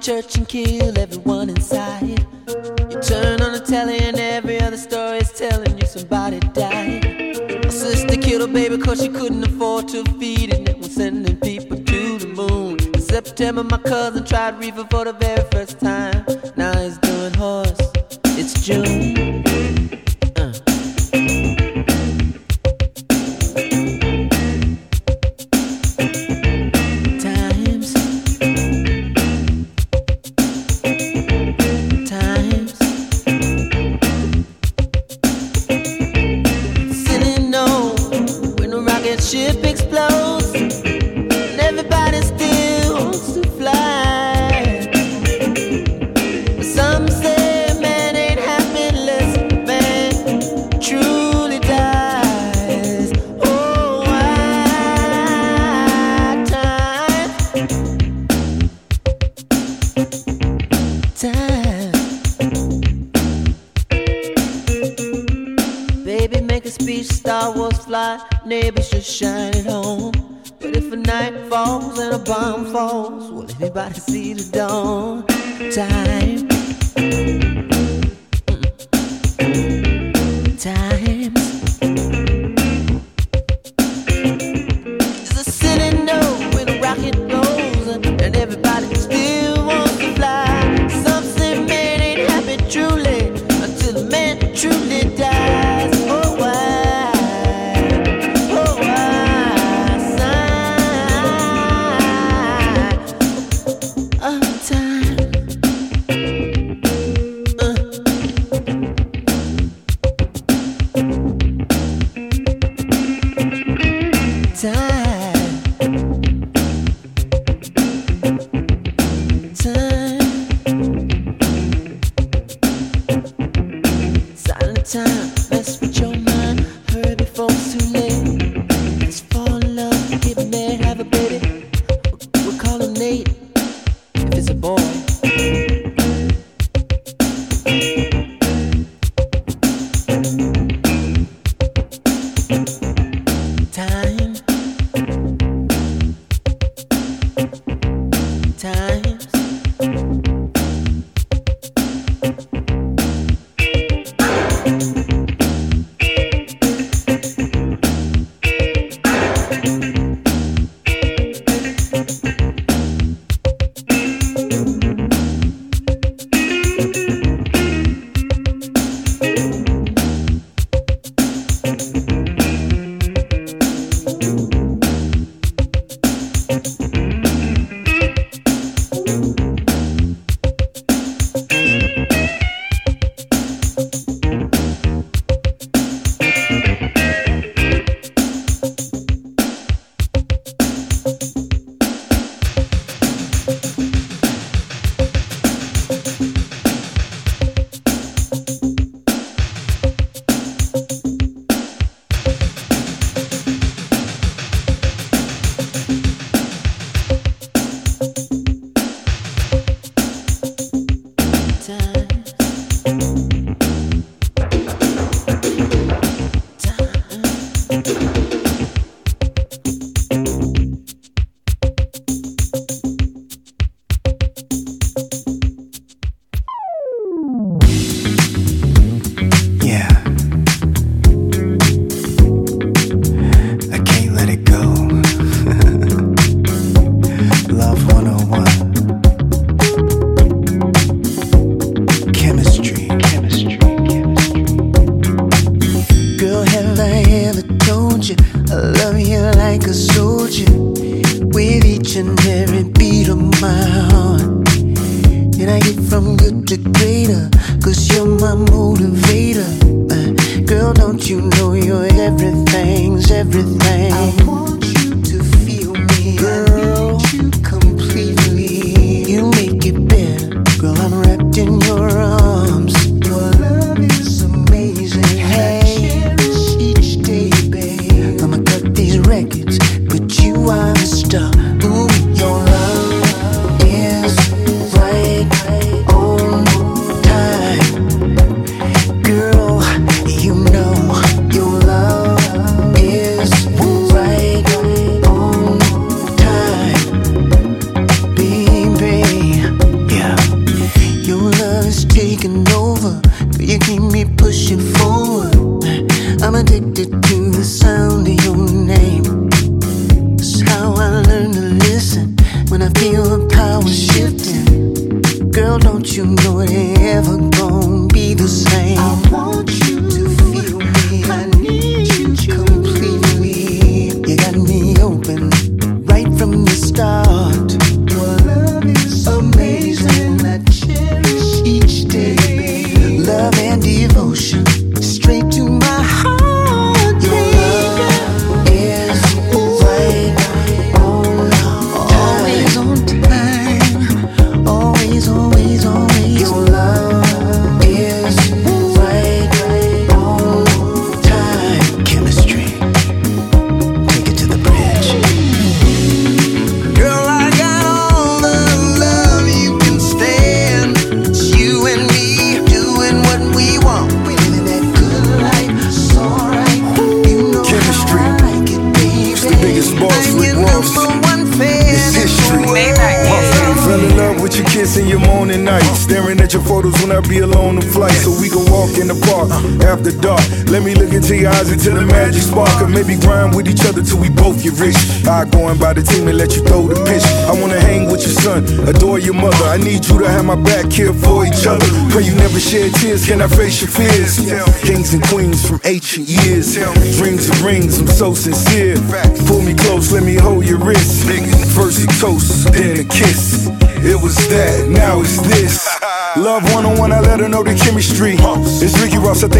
Church and kill everyone inside. You turn on the telly and every other story is telling you somebody died. My sister killed her baby cause she couldn't afford to feed it was sending people to the moon. In September, my cousin tried reefer for the very first time.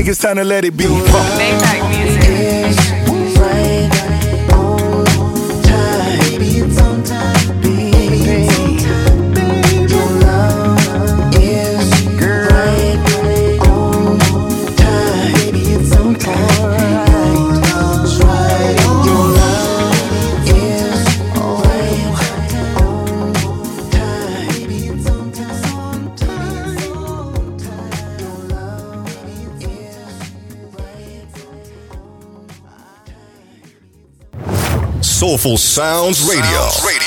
think it's time to let it be. Pump. Maybach music. Soulful Sounds Radio. Sounds Radio.